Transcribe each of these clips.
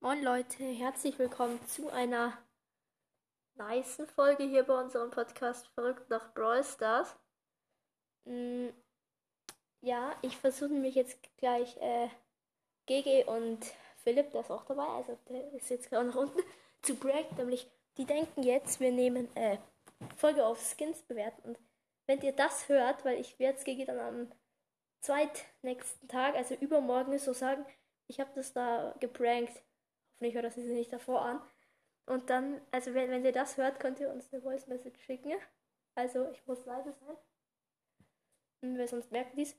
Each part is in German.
Moin Leute, herzlich willkommen zu einer nice Folge hier bei unserem Podcast Verrückt nach Brawl Stars. Mm, ja, ich versuche nämlich jetzt gleich äh, GG und Philipp, der ist auch dabei, also der ist jetzt gerade nach unten, zu Break, nämlich die denken jetzt, wir nehmen äh, Folge auf Skins bewerten und wenn ihr das hört, weil ich werde es GG dann am zweitnächsten Tag, also übermorgen so sagen, ich habe das da geprankt. Hoffentlich hört das sie nicht davor an. Und dann, also wenn, wenn ihr das hört, könnt ihr uns eine Voice Message schicken. Also ich muss leise sein. Weil sonst merken dies.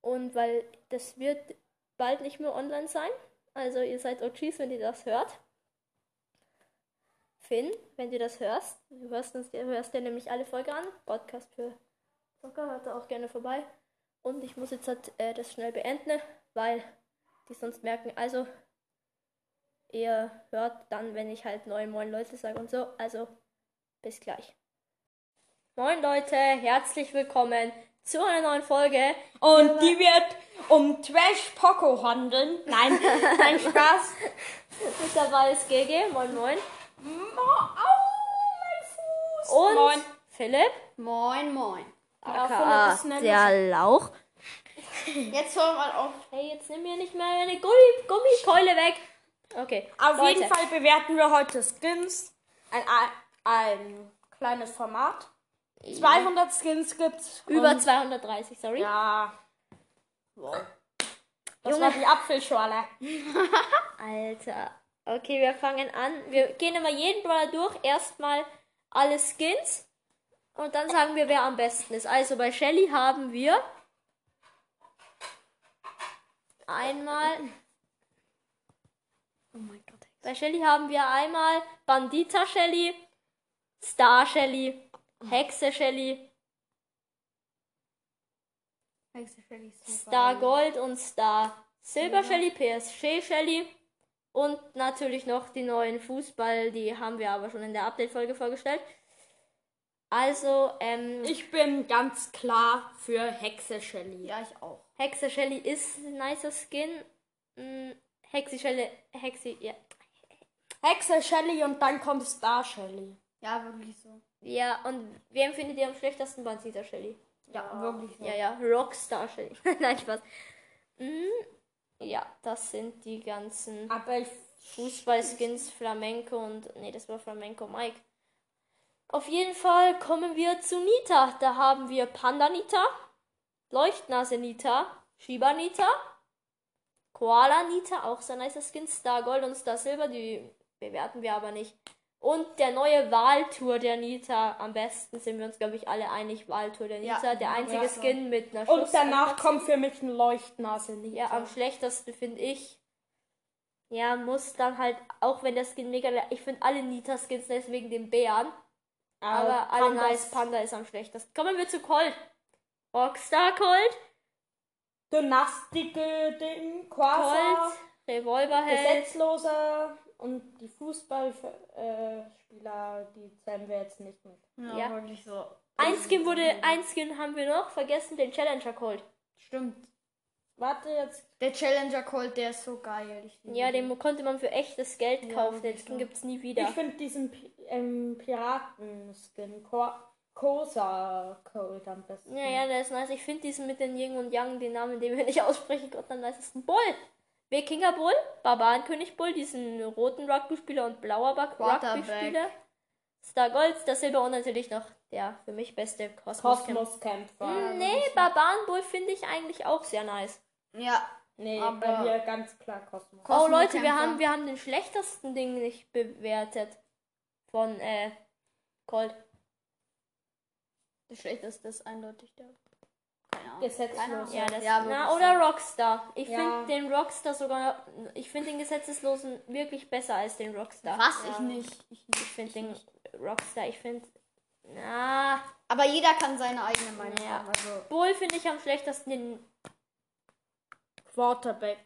Und weil das wird bald nicht mehr online sein. Also ihr seid OGs, wenn ihr das hört. Finn, wenn du das hörst, du hörst, uns, du hörst dir nämlich alle Folgen an. Podcast für Zocker, hört da auch gerne vorbei. Und ich muss jetzt halt, äh, das schnell beenden, weil die sonst merken, also ihr hört dann, wenn ich halt neue Moin Leute sage und so. Also bis gleich. Moin Leute, herzlich willkommen zu einer neuen Folge. Und die wird um Trash Poco handeln. Nein, kein Spaß. Mit dabei ist GG, moin moin. Oh, au, mein Fuß. Und Moin. Philipp, Moin, moin. Ja, aka nämlich- der Lauch. Jetzt hör mal auf. Hey, jetzt nimm mir nicht mehr meine Gummi Gummikeule weg. Okay, Auf Leute. jeden Fall bewerten wir heute Skins. Ein, ein, ein kleines Format. 200 Skins gibt's. Über Und- 230, sorry. Ja. Wow. Das Junge. war die Apfelschorle. Alter. Okay, wir fangen an. Wir gehen immer jeden Brawler durch. Erstmal alle Skins. Und dann sagen wir, wer am besten ist. Also bei Shelly haben wir einmal. Oh mein Gott. Bei Shelly haben wir einmal Bandita Shelly, Star Shelly, Hexe Shelly, Hexe Star. Gold und Star Silber Shelly, PSG Shelly und natürlich noch die neuen Fußball, die haben wir aber schon in der Update-Folge vorgestellt. Also, ähm, Ich bin ganz klar für Hexe Shelly. Ja, ich auch. Hexe Shelly ist ein nicer Skin. Hexe Shelly, Hexe, ja. Hexe Shelly und dann kommt Star Shelly. Ja, wirklich so. Ja, und wen findet ihr am schlechtesten? Bandita Shelly. Ja, wirklich so. Ja, ja, Rockstar Shelly. Nein, Spaß. Hm, ja, das sind die ganzen Fußballskins, Flamenco und. Nee, das war Flamenco Mike. Auf jeden Fall kommen wir zu Nita. Da haben wir Panda Nita, Leuchtnase Nita, Shiba Nita, Koala Nita, auch sehr nicer Skin, Star Gold und Star Silber, die bewerten wir aber nicht. Und der neue Wahltour der Nita. Am besten sind wir uns, glaube ich, alle einig. Wahltour der Ja, Nita. der einzige ja. Skin mit einer Und danach kommt für mich ein Leuchtnase Nita. Ja, am schlechtesten finde ich. Ja, muss dann halt, auch wenn der Skin mega. Ich finde alle Nita-Skins nice wegen den Bären. Aber alle Pandas- nice. Panda ist am schlechtesten. Kommen wir zu Colt. Rockstar Colt. Dynastische Ding, Colt. Quasar, Revolverheld. Gesetzloser und die Fußballspieler, die zählen wir jetzt nicht mit. Ja, Ja. wirklich so. Ein Skin wurde, ein Skin haben wir noch vergessen, den Challenger Colt. Stimmt. Warte jetzt. Der Challenger Colt, der ist so geil. Ich Ja, den. den konnte man für echtes Geld Ja, kaufen. Den wirklich Skin so. gibt's nie Ich wieder. finde diesen Pi- ähm, Piraten-Skin, Ko- Kosa Cold am besten. Ja, ja, der ist nice. Ich finde diesen mit den Yin und Yang, den Namen, den wir nicht aussprechen konnten, am nicesten. Bull. Wikinger Bull, Barbarenkönig Bull, diesen roten Rugby-Spieler und blauer. Rugby-Spieler. Star Gold, Star Silber und natürlich noch der für mich beste Kosmos. Kämpfer. Hm, Nee, Barbarenbull finde ich eigentlich auch sehr nice. Ja. Nee, Aber- bei mir ganz klar Kosmos. Oh Leute, wir haben, wir haben den schlechtesten Ding nicht bewertet. Von, äh, Colt. Der schlechteste ist eindeutig der. Gesetzlos. Ja, das, Ja, na, oder Rockstar. Ich Ja. finde den Rockstar sogar, ich finde den Gesetzeslosen wirklich besser als den Rockstar. Was? Ich nicht. Ich Ich finde den Rockstar, ich finde, na, Aber jeder kann seine eigene Meinung Ja. haben. Also, Bull finde ich am schlechtesten den, Quarterback.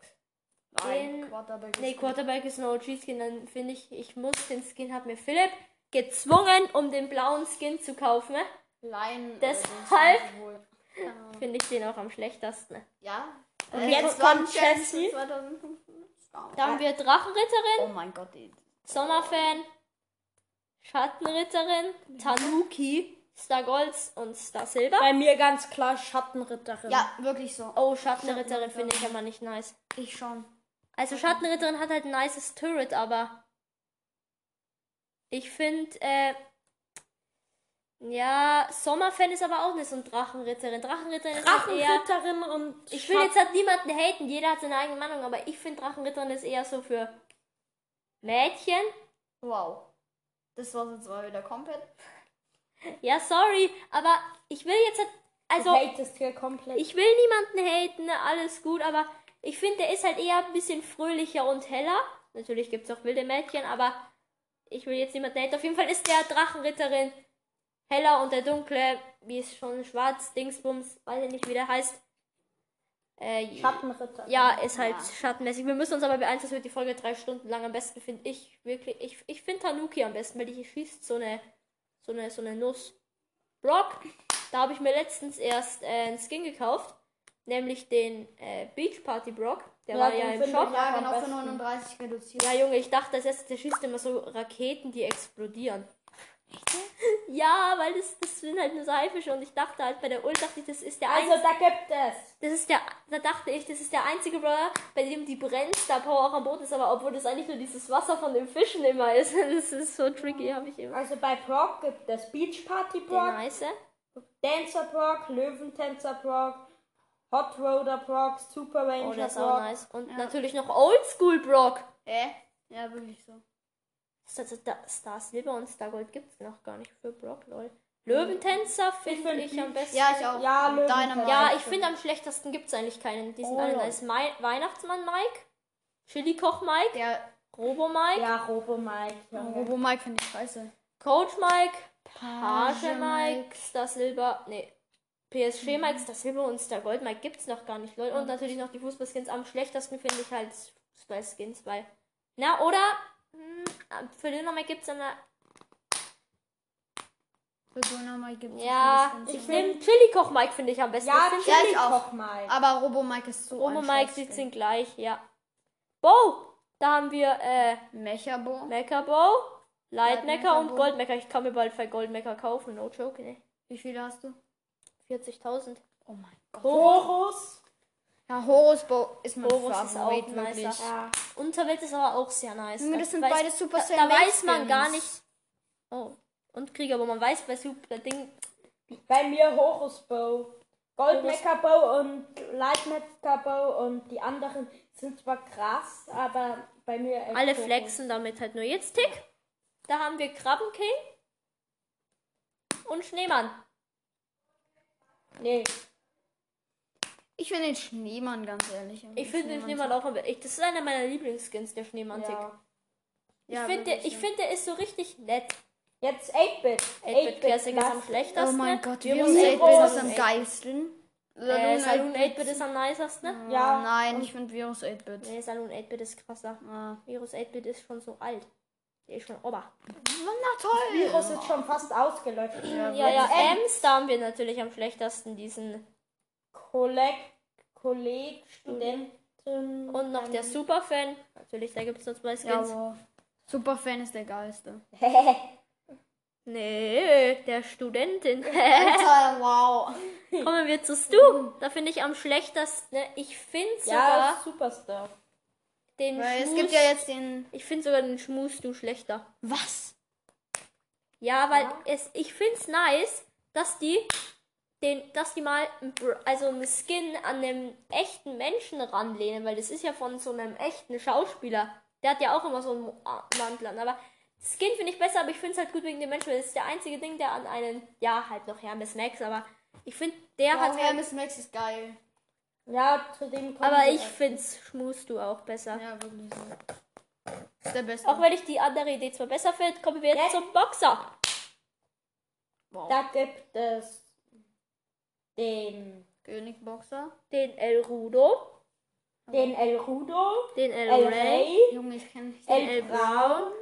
den nein, Quarterback nee, ist Quarterback ist ein OG-Skin, dann finde ich, ich muss den Skin, hat mir Philipp gezwungen, um den blauen Skin zu kaufen. Lion. Deshalb- äh. Keine Ahnung. Finde ich den auch am schlechtesten. Ja. Und Äh, jetzt kommt. 2015. Da haben wir Drachenritterin, Oh mein Gott. die- Sommerfan, Schattenritterin, Tanuki, Star Golds und Star Silber. Bei mir ganz klar Schattenritterin. Ja, wirklich so. Oh, Schattenritterin finde ich aber nicht nice. Ich schon. Also Schattenritterin hat halt ein nices Turret, aber ich finde, äh, ja, Sommerfan ist aber auch nicht so ein Drachenritterin. Drachenritterin ist halt eher... Und Ich will jetzt halt niemanden haten, jeder hat seine eigene Meinung, aber ich finde Drachenritterin ist eher so für Mädchen. Wow. Das war's jetzt mal wieder komplett. Ja, sorry, aber ich will jetzt halt, also, du hatest hier komplett. ich will niemanden haten, alles gut, aber ich finde, der ist halt eher ein bisschen fröhlicher und heller. Natürlich gibt es auch wilde Mädchen, aber ich will jetzt niemanden haten. Auf jeden Fall ist der Drachenritterin heller und der dunkle, wie es schon schwarz, Dingsbums, weiß ich nicht, wie der heißt. Äh, Schattenritterin. Ja, ist halt Ja. schattenmäßig. Wir müssen uns aber beeilen, das wird die Folge drei Stunden lang. Am besten finde ich wirklich. Ich, ich finde Tanuki am besten, weil die schießt so eine, so eine, so eine Nuss. Brock, da habe ich mir letztens erst äh, einen Skin gekauft. Nämlich den äh, Beach Party Brock. Der Ja, war ja im Shop. Ja, genau für besten. 39 reduziert. Ja, Junge, ich dachte, das erste, der schießt immer so Raketen, die explodieren. Ja, weil das, das sind halt nur so Haifische und ich dachte halt bei der Ult, dachte ich, das ist der Also einzige. da gibt es. Das ist der, da dachte ich, das ist der einzige Brawler, bei dem die Brennstar Power auch am Boden ist, aber obwohl das eigentlich nur dieses Wasser von den Fischen immer ist. Das ist so tricky, habe ich immer. Also bei Brock gibt es Beach Party Der Brock, nice. Dancer Brock, Löwentänzer Brock, Hot Roder Brock, Super Ranger Oh, der ist Brock. auch nice. Und natürlich noch Oldschool Brock. Äh? Ja, wirklich so. Star, Star, Star Silber und Star Gold gibt es noch gar nicht für Brock, lol. Löwentänzer finde find ich, die- am besten. Ja, ich auch. Ja, Löwen- Dynamite. Ja, ich finde am schlechtesten gibt es eigentlich keinen. Die sind Oh, alle ja. nice. Mai Weihnachtsmann Mike, Chili Koch Mike, Der Robo Mike, Ja, Robo Mike. Junge. Robo Mike finde ich scheiße. Coach Mike, Page Page Mike, Star Silber, nee, PSG Mike, Star Silber und Star Gold Mike gibt's noch gar nicht, Leute. Und natürlich noch die Fußballskins. Am schlechtesten finde ich halt Fußballskins, weil. Na, oder? Hm, für Dynamite gibt's eine. Für Dynamite gibt es Ja, ich nehme Chili Koch Mike, finde ich am besten. Ja, ich Chili. Koch Mike. Aber Robo Mike ist so Robo Mike, die sind gleich, ja. Bo! Da haben wir äh, Mechabo. Mecha Bo, Light Light Mecha und Mecha Bo. Gold Mecha. Ich kann mir bald für Gold Mecha kaufen, no joke, ne. Wie viele hast du? 40.000. Oh mein Gott. Horus. Ja, Horus Bo ist mein Horus ist Favorit, auch wirklich. nicer. Ja. Unterwelt ist aber auch sehr nice. Junge, das sind weiß- beide Super Da, da weiß man gar nicht. Oh. Und Krieger, aber man weiß bei Super Ding. Bei mir Horus Bow. Gold Mecha Bow und Light Mecha Bow und die anderen sind zwar krass, aber bei mir Alle Horus. flexen damit halt nur. Jetzt Tick. Da haben wir Krabbenking. Und Schneemann. Nee, Ich finde den Schneemann ganz ehrlich. Ich finde den Schneemann auch am besten. Das ist einer meiner Lieblingsskins, der Schneemann-Tick. ja. Ich Ja, finde, wirklich, ich ja. finde, der ist so richtig nett. Jetzt 8-Bit. 8-Bit Classic ist am schlechtesten. Oh mein Gott, Virus Virus 8-Bit 8-Bit ist am geilsten. Äh, Saloon 8-Bit ist am nicesten. Ja, Nein, ich finde Virus 8-Bit. Nee, Saloon 8-Bit ist krasser. Ah. Virus 8-Bit ist schon so alt. Der ist schon ober. Na toll. Virus ist schon fast ausgelöscht. Ja, ja, Ems, da haben wir natürlich am schlechtesten diesen. Kolleg, Kolleg, Studenten. Und noch der Superfan. Natürlich, da gibt es noch zwei Ja, Skins. aber Superfan ist der geilste. Nee, der Studentin. Alter, wow. Kommen wir zu Stu. Da finde ich am schlechtesten. ne? Ich finde sogar ja, Superstar. den Weil es Schmus. gibt ja jetzt den. ich finde sogar den Schmus du schlechter. Was? Ja, weil Ja. es, ich finde es nice, dass die den, dass die mal also einen Skin an einem echten Menschen ranlehnen, weil das ist ja von so einem echten Schauspieler. Der hat ja auch immer so einen Mantel an. Aber Skin finde ich besser, aber ich finde es halt gut wegen dem Menschen, weil das ist der einzige Ding, der an einen, ja, halt noch Hermes Max, aber ich finde, der Ja, hat halt, Hermes Max ist geil. Ja, zu dem kommen aber ich finde schmust du auch besser. Ja, wirklich so. Ist der beste. Auch wenn ich die andere Idee zwar besser finde, kommen wir jetzt Ja. zum Boxer. wow. Da gibt es den, Königboxer. Den El Rudo, den El Rudo, den El, El Rey, Rey, Junge, ich kenne nicht. den El El Brown,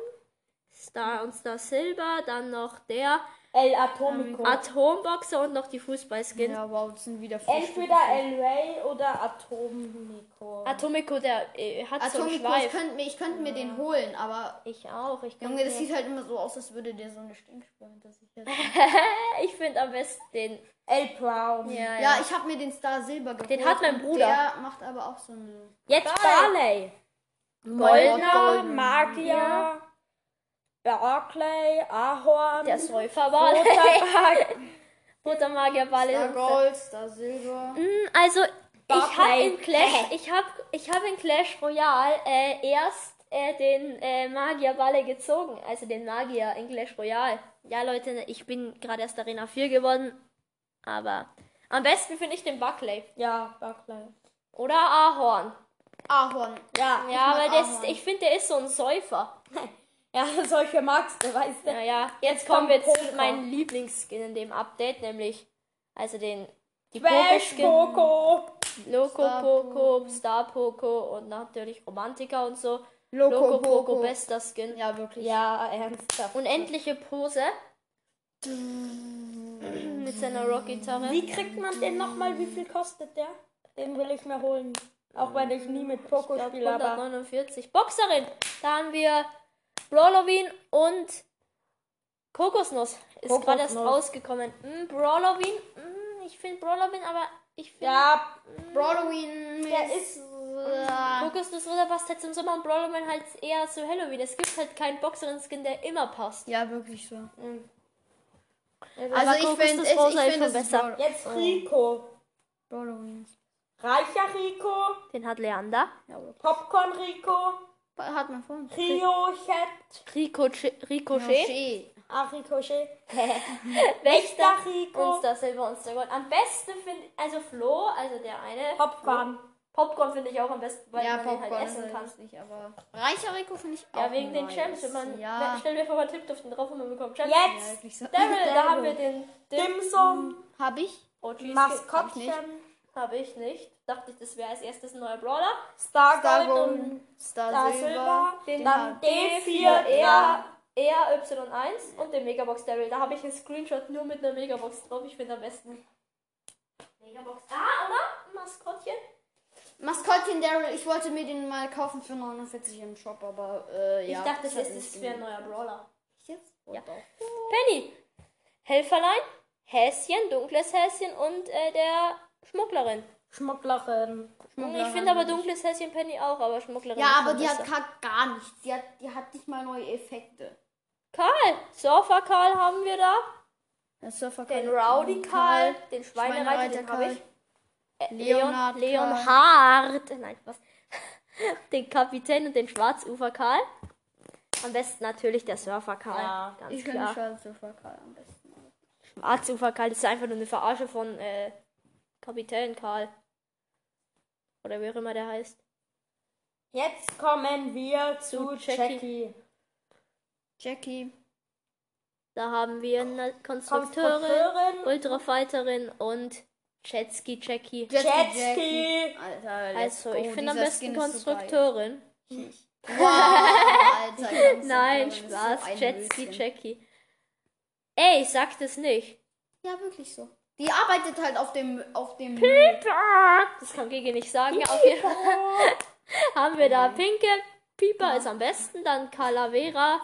Star und Star Silver, dann noch der El Atomico. Atomboxer und noch die Fußballskins. Ja, wow, das sind wieder Entweder El Rey oder Atomico. Atomico, der äh, hat so einen Atomico, ich Schweif. könnte mir, ich könnt mir den holen, aber Ich auch. Ich, Junge, das mir- sieht halt immer so aus, als würde der so eine Stinkspur hinter sich ich finde am besten den. El Brown. Ja, Ja, ich habe mir den Star Silber geholt. hat mein Bruder. Der macht aber auch so eine. Jetzt Barley. Goldner, Golden. Magier, Barclay, Ahorn, Der Säuferball. Roter Ball. Roter Magierball. Star ist- Gold, Star Silber. Mm, Also, ich habe in Clash, ich habe ich hab in Clash Royale äh, erst äh, den äh, Magierballe gezogen, also den Magier in Clash Royale. Ja, Leute, ich bin gerade erst Arena 4 geworden, aber am besten finde ich den Buckley Ja, Barclay. oder Ahorn. Ahorn. Ja, Ja, weil das, ich finde, der ist so ein Säufer. ja, solche magst du, weißt du. Naja, jetzt kommen wir kommt zu meinem Lieblingsskin in dem Update, nämlich also den die Bash. Poco, Loco Star Poco, Star Poco und natürlich Romantiker und so. Loco Loco Poco, Poco. bester Skin. Ja, wirklich. Ja, ernsthaft. Unendliche Pose. Mit seiner Rock-Gitarre. Wie kriegt man den nochmal? Wie viel kostet der? Den will ich mir holen. Auch wenn ich nie mit Poco spiele, aber 149. Boxerin. Da haben wir Brawloween und Kokosnuss. Ist gerade erst rausgekommen. Mm, Brawloween. Mm, ich finde Brawloween, aber ich finde ja, Brawloween. der ist Kokosnuss oder passt halt zum Sommer und Brawloween halt eher zu Halloween. Es gibt halt keinen Boxerin-Skin, der immer passt. Ja, wirklich so. Aber Also ich finde, ich, ich finde es ist besser. Brawl- jetzt Rico. Brawloween. Reicher Rico, Den hat Leander. Popcorn Rico, Hat man vorhin. Rio Chat, Ricochet. Ricochet. Ricochet. ah, Ricochet, Wächter. Und Rico, Star Silver und Star Gold. Am besten finde ich, also Flo, also der eine. Popcorn. Popcorn finde ich auch am besten, weil Ja, man den Popcorn halt essen halt kann. lustig, aber. Reicher Rico finde ich auch. Ja, wegen den nice. Champs. Wenn man, Ja. Stell dir vor, man tippt auf den drauf und man bekommt Champs. Ja, Jetzt wirklich so. Daryl, da haben wir den Dim Dimsum, Hab ich? Skin. Maskottchen, Habe ich nicht. Dachte ich, das wäre als erstes ein neuer Brawler. Star Star Gold und Star, Star Silber. Silber, Den dann D4 D4, R, R, Y1 und den Megabox Daryl. Da habe ich einen Screenshot nur mit einer Megabox drauf. Ich finde am besten. Megabox. Ah, oder? Maskottchen. Maskottchen Daryl, ich wollte mir den mal kaufen für 49 im Shop, aber äh, ja. ich dachte, das hat ist das wäre ein neuer Brawler. Jetzt? Ja. What the- Penny. Helferlein, Häschen, dunkles Häschen und äh, der Schmugglerin. Schmugglerin. Ich finde aber dunkles Häschen Penny auch, aber Schmugglerin. Ja, aber die hat besser. grad gar nichts. Die hat, die hat nicht mal neue Effekte. Karl, Surfer Karl haben wir da. Der Surfer Den Rowdy Karl, den Schweinereiter, den habe ich. Äh, Leonhard Leon, Karl. Leonhard. Nein, was? Den Kapitän und den Schwarzufer Karl. Am besten natürlich der Surfer Karl. Ja, ganz Ich klar. Surfer Karl am besten. Schwarzufer Karl, das ist einfach nur eine Verarsche von äh, Kapitän Karl. Oder wie auch immer der heißt. Jetzt kommen wir zu Zu Jackie. Jackie. Jackie. Da haben wir eine Konstrukteurin, Konstrukteurin, Ultrafighterin und Jetski Jackie. Jetski, Alter, Also, ich finde am besten Skin so. Konstrukteurin. Wow, Alter. Nein, so Spaß, ein Jetski. Jackie. Ey, ich sag das nicht. Ja, wirklich so. Die arbeitet halt auf dem, auf dem. Das kann Gigi nicht sagen. Ja, auf jeden Fall haben wir da Pinke. Pieper ist am besten. Dann Calavera.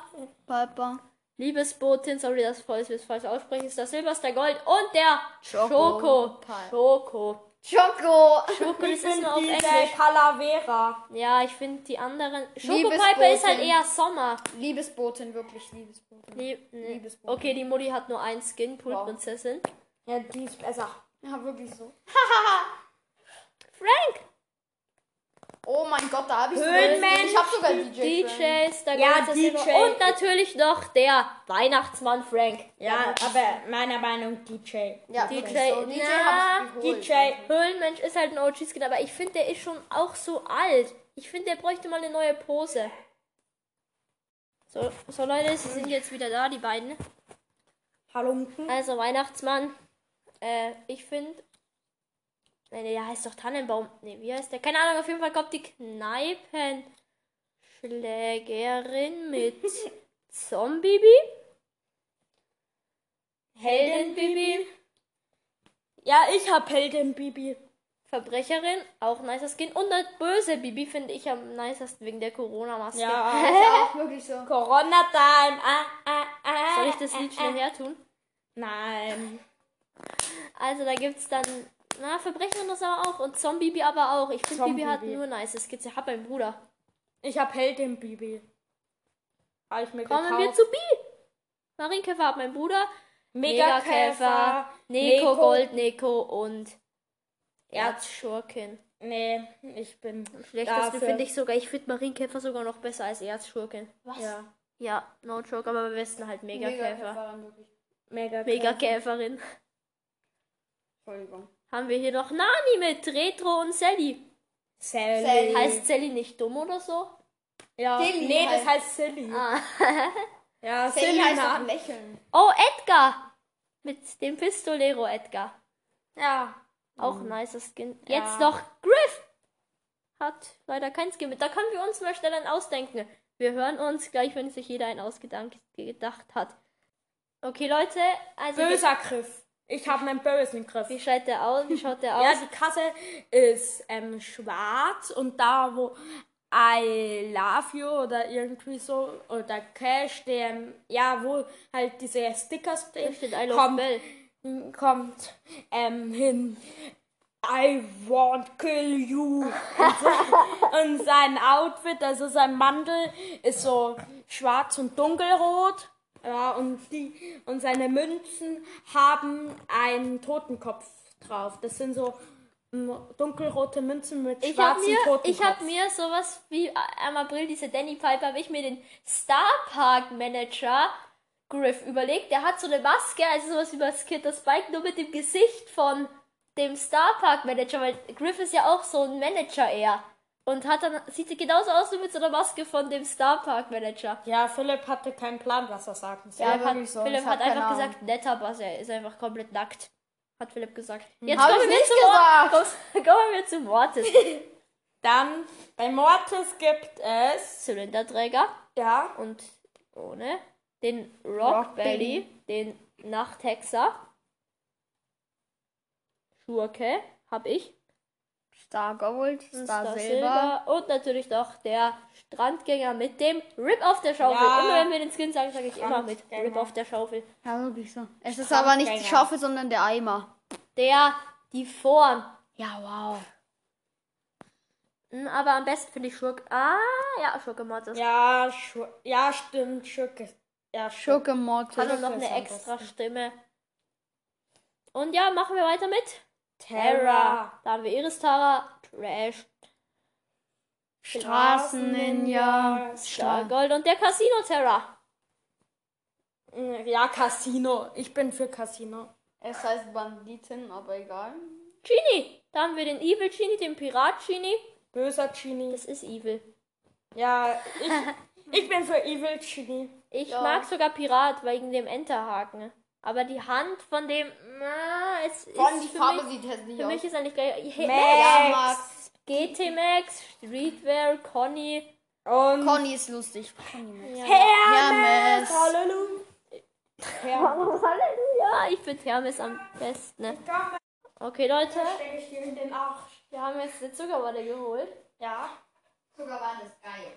Piper. Liebesbotin, sorry, dass ich das falsch ausspreche, ist das Silberster Gold. Und der Choco. Schoko. Schoko. Choco. Schoko, ich das ist finde nur auf Englisch. Calavera. Ja, ich finde die anderen. Schoko Liebesbotin. Piper ist halt eher Sommer. Liebesbotin, wirklich Liebesbotin. Lieb, ne. Liebesbotin. Okay, die Mutti hat nur einen Skin, Poolprinzessin. Ja, die ist besser. Ja, wirklich so. Frank! Oh mein Gott, da habe ich sogar. Höhlenmensch. Ich habe sogar DJ. Frank. DJs, der Ja, DJ. Und natürlich noch der Weihnachtsmann Frank. Ja, aber meiner Meinung DJ. Ja, DJ, so. DJ na, hab ich geholt. DJ. Höhlenmensch ist halt ein OG-Skin, aber ich finde, der ist schon auch so alt. Ich finde, der bräuchte mal eine neue Pose. So, so Leute, sie sind jetzt wieder da, die beiden. Halunken. Also Weihnachtsmann. Äh, ich finde. Nee, nee, der heißt doch Tannenbaum. Nee, wie heißt der? Keine Ahnung, auf jeden Fall kommt die Kneipenschlägerin mit Zombie-Bibi. Helden-Bibi. Ja, ich hab Heldin Bibi. Verbrecherin, auch nicer Skin. Und eine böse Bibi finde ich am nicesten wegen der Corona-Maske. Ja. Das ist auch wirklich so. Corona Time. Ah, ah, ah, Soll ich das Lied ah, schnell ah. her tun? Nein. Also da gibt's dann, na, Verbrecherin ist aber auch und Zombie aber auch. Ich finde Bibi hat nur nice Skins. Ich hab meinen Bruder. Ich hab Heldin Bibi. Hab ich mir Kommen gekauft. wir zu Bi. Marienkäfer hat mein Bruder. Megakäfer. Neko, Neko. Gold, Neko und Erzschurken. Nee, ich bin Am schlechtesten finde ich sogar, ich finde Marienkäfer sogar noch besser als Erzschurken. Was? Ja. Ja, no joke, aber am besten halt Megakäfer. Megakäferin. Megakäferin. Entschuldigung. Haben wir hier noch Nani mit Retro und Sally. Sally. Sally. Heißt Sally nicht dumm oder so? ja. Silly nee, das heißt- heißt Silly. Ah. Ja, Sally heißt auch lächeln. Oh, Edgar! Mit dem Pistolero Edgar. Ja. Auch nicer Skin. Ja. Jetzt noch Griff! Hat leider kein Skin mit. Da können wir uns mal schnell einen ausdenken. Wir hören uns gleich, wenn sich jeder einen ausgedacht gedacht hat. Okay, Leute, also Böser Griff. Ich habe einen bösen Griff. wie schaut der aus? Wie schaut der aus? Ja, die Kasse ist ähm, schwarz und da, wo I love you oder irgendwie so oder Cash, der, ja, wo halt diese Stickers da stehen, steht I love kommt, Bell. kommt ähm, hin. I won't kill you. Und sein Outfit, also sein Mantel, ist so schwarz und dunkelrot. Ja, und die und seine Münzen haben einen Totenkopf drauf. Das sind so mm, dunkelrote Münzen mit Ich habe schwarzem mir, Totenkopf. ich hab mir sowas wie äh, im April diese Danny Piper, habe ich mir den Star Park Manager Griff überlegt. Der hat so eine Maske, also sowas wie bei Skitter Spike, nur mit dem Gesicht von dem Star Park Manager, weil Griff ist ja auch so ein Manager eher. Und hat dann, sieht genauso aus wie mit so einer Maske von dem Star Park Manager. ja, Philipp hatte keinen Plan, was er sagen soll. Ja, Philipp hat, so. Philipp hat hab einfach Ahnung. gesagt, netter Bass, er ist einfach komplett nackt. Hat Philipp gesagt. Jetzt Hab kommen wir, nicht zu gesagt. Mor- kommen wir zu Mortis. Dann bei Mortis gibt es Zylinderträger. ja und ohne den Rock Rockbelly, den Nachthexer, Schurke habe ich, Star Gold, und Star, Star Silber. und natürlich noch der Strandgänger mit dem Rip auf der Schaufel. Ja. Immer wenn wir den Skin sagen, sage ich immer mit. Rip auf der Schaufel. Ja, wirklich so. Es ist aber nicht die. Schaufel, sondern der Eimer. Der, die Form. Ja, wow. Hm, Aber am besten finde ich Schurke. Ah, ja, Schurke Mortis. ja, Schu ja, stimmt, Schurke. Ja, Schurke. Mortis. Hat noch eine extra. Stimme. Und ja, machen wir weiter mit Terra. Da haben wir Iris Tara, Trash, Straßen-Ninja. Star Gold und der Casino Terra. Ja, Casino. Ich bin für Casino. Es heißt Banditen, aber egal. Genie. Da haben wir den Evil Genie, den Pirat Genie. Böser Genie. Das ist Evil. Ja, ich, ich bin für Evil Genie. Ich Ja. mag sogar Pirat wegen dem Enterhaken. Aber die Hand von dem, na, es Vor allem ist die für Farbe mich, sieht hässlich für aus. mich ist eigentlich gleich. Hey, Ja, Max. Max. GT Max, Streetwear, Conny. Und Conny ist lustig. Conny. Ja, Hermes. Hermes. Halleluja. Hermes. Halleluja, ich finde Hermes am besten. Ne? Okay, Leute, wir haben jetzt eine Zuckerwatte geholt. Ja. War das geil.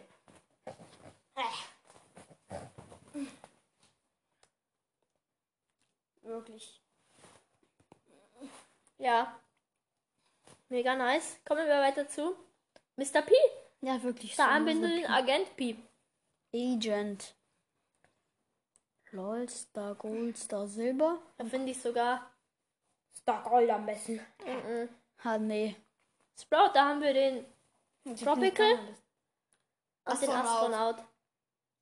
Wirklich. Ja. Mega nice. Kommen wir weiter zu Mr. P. Ja, wirklich. Da so haben wir so den Agent P. Agent. Lol, Star Gold, Star Silber. Da finde ich sogar. Star Gold am besten. Mm Ha, nee. Sprout, da haben wir den Tropical und den Astronaut. Astronaut.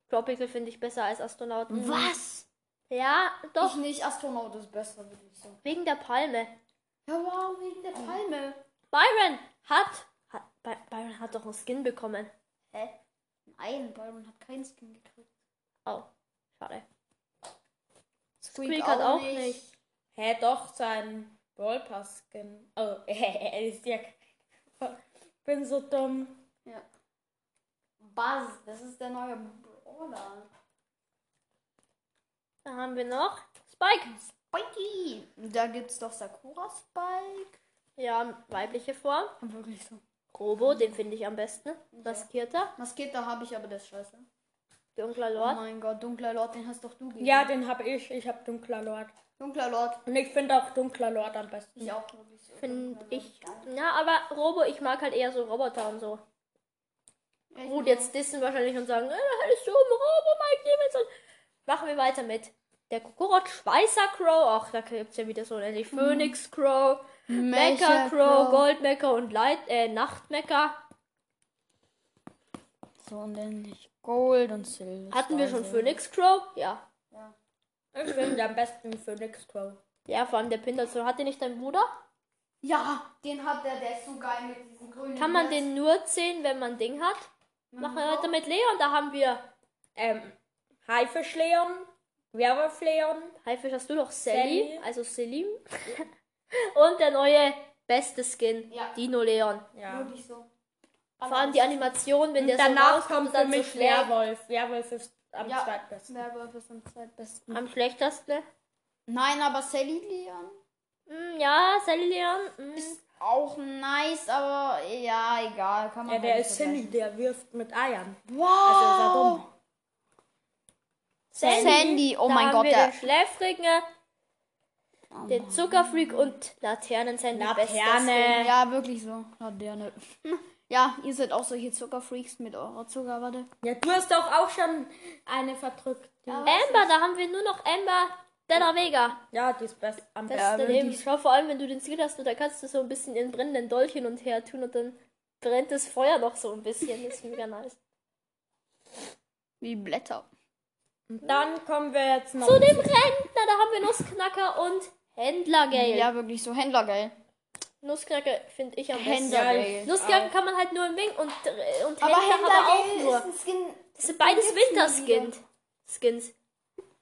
Tropical finde ich besser als Astronauten. Was? Ja, doch. Ich nicht. Astronaut ist besser, würde ich sagen. Wegen der Palme. Ja, wow, wegen der Palme. Byron hat. hat By Byron hat doch einen Skin bekommen. Hä? Nein, Byron hat keinen Skin gekriegt. Oh, schade. Squeak, Squeak hat auch nicht. Hä, doch, sein Ballpass Skin. Oh, er ist ja. Ich bin so dumm. Ja. Buzz, das ist der neue Brawler. Da haben wir noch Spike. Spikey. Da gibt's doch Sakura Spike. Ja, weibliche Form. Wirklich so. Robo, den finde ich am besten. Maskierter. Maskierter habe ich, aber ist scheiße. Dunkler Oh Lord. mein Gott, dunkler Lord, den hast doch du gegeben. Ja, den habe ich. Ich habe Dunkler Lord. Dunkler Lord. Und ich finde auch Dunkler Lord am besten. Ich auch. So. Finde ich. Ja, aber Robo, ich mag halt eher so Roboter und so. Ich Gut, jetzt dissen wahrscheinlich und sagen, äh, hättest du um Robo Mike Davidson. Machen wir weiter mit der Kokorot Schweißer Crow. Ach, da gibt es ja wieder so endlich Phoenix Crow, Mecha Crow, Gold Mecha und Light, äh, Nacht Mecha. So, und dann nicht Gold und Silber. Hatten wir schon Phoenix Crow? Ja. Ich finde am besten Phoenix Crow. Ja, vor allem der. So, hat den nicht dein Bruder? Ja, den hat der, der ist so geil mit diesen grünen. Kann man Herz. den nur ziehen, wenn man Ding hat? Machen wir weiter mit Leon. Da haben wir Ähm, Haifisch Leon, Werwolf Leon, Haifisch hast du doch Sally, Sally. also Selim. Und der neue beste Skin, Ja. Dino Leon. ja. Wirklich so. Vor allem die Animation, wenn der so danach rauskommt kommt für dann so mich schlägt. Werwolf. Werwolf ist am Ja. zweitbesten. Werwolf ist am zweitbesten. Am schlechtesten. Nein, aber Sally Leon Mm, ja, Sally Leon. Mm. ist auch nice, aber ja, egal. Kann man Ja, der halt ist nicht Silly, der wirft mit Eiern. Wow. Also ist dumm. Sandy, oh da mein haben Gott, wir der- Schläfrigen, den Zuckerfreak und Laternen Sandy. bester Laterne. Ja, wirklich so. Laterne. Ja, ihr seid auch solche Zuckerfreaks mit eurer Zuckerwatte. Ja, du hast doch auch schon eine verdrückt. Die, Amber, da haben wir nur noch Amber Della Vega. ja, die ist best, am besten. ist daneben. Schau vor allem, wenn du den Skill hast, da kannst du so ein bisschen den brennenden Dolch hin und her tun und dann brennt das Feuer noch so ein bisschen. Das ist mega nice. Wie Blätter. Und dann kommen wir jetzt noch Zu dem Rentner, da haben wir Nussknacker und Händlergale. Ja, wirklich so Händlergeil. Nussknacker finde ich am besten. Nussknacker kann man halt nur im Wing und, äh, und Aber Händler aber auch nur. ist ein Skin. Das sind beides Winterskins. Skins.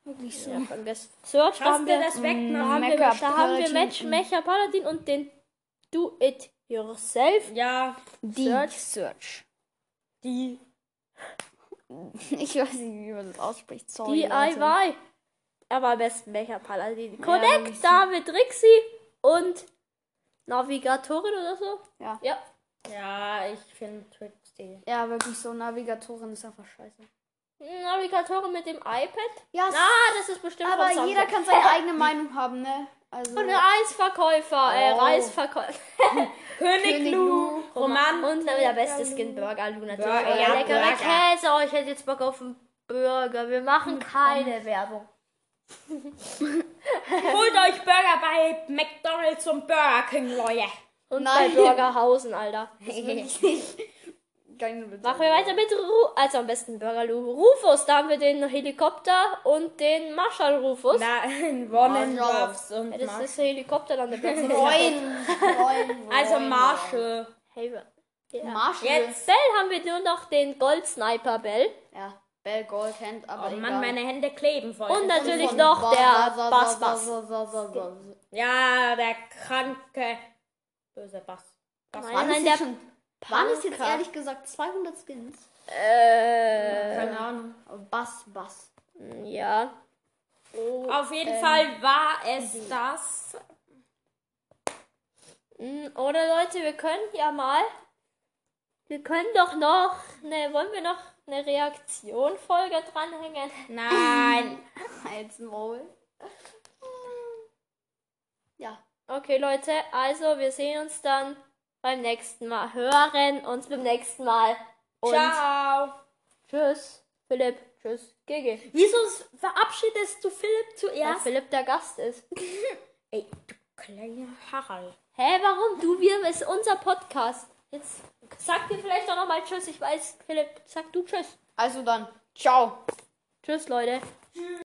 Wirklich so. Ja, Ges- Search, haben wir, das weg Mm, da haben wir, da haben wir Match, und- Mecha Paladin und den Do It Yourself. Ja, Die Search. Search. die. Ich weiß nicht, wie man das ausspricht. Sorry. DIY. Aber am besten Mecha Paladin. Ja, Connect, haben wir Trixie und Navigatorin oder so. Ja. Ja. Ja, ich finde Trixie. Ja, wirklich so. Navigatorin ist einfach scheiße. Navigatorin mit dem iPad. Ja, Ah, das ist bestimmt aber jeder kann seine eigene Meinung haben, ne? Also. Und der Eisverkäufer, äh, Oh. Reisverkäufer. König, König Lu, Lu, Roman. Und dann der beste Skin Burger Lu natürlich. Burger, ja, leckerer Burger. Käse. Oh, ich hätte jetzt Bock auf einen Burger. Wir machen keine Werbung. Holt euch Burger bei McDonalds und Burger King, Leute. Und Nein. bei Burgerhausen, Alter. Machen wir weiter mit Ru also am besten Burger Lu. Rufus, da haben wir den Helikopter und den Marshall Rufus. Nein, Marshall. Ruffs und Ja, das Marshall. ist der Helikopter dann der Platz. Neun. Also Marshall. Hey, ja. Marshall. Jetzt. Bell haben wir nur noch den Gold Sniper Bell. Ja, Bell Gold Hand, aber Oh egal. Mann, meine Hände kleben voll. Und natürlich noch der Ba- Bass Ba- Bass. Ba- Ba- Ba- Ba- Ja, der kranke, böse Bass. Bass. Nein, nein, der waren es jetzt ehrlich gesagt 200 Skins? Äh, Keine Ahnung. Bass, Bass. ja. Auf jeden Fall war es das. Mm, Oder Leute, wir können ja mal. Wir können doch noch. Ne, wollen wir noch eine Reaktion-Folge dranhängen? Nein. Als Maul. Ja. Okay, Leute, also wir sehen uns dann beim nächsten Mal. Hören uns beim nächsten Mal. Und Ciao. tschüss, Philipp. Tschüss, Gigi. Wieso verabschiedest du Philipp Weil zuerst? Philipp der Gast ist. Ey, du kleiner Harald. Hä, warum? Du, wir, ist unser Podcast. Jetzt sag dir vielleicht auch nochmal Tschüss. Ich weiß, Philipp, sag du Tschüss. Also dann, ciao. Tschüss, Leute.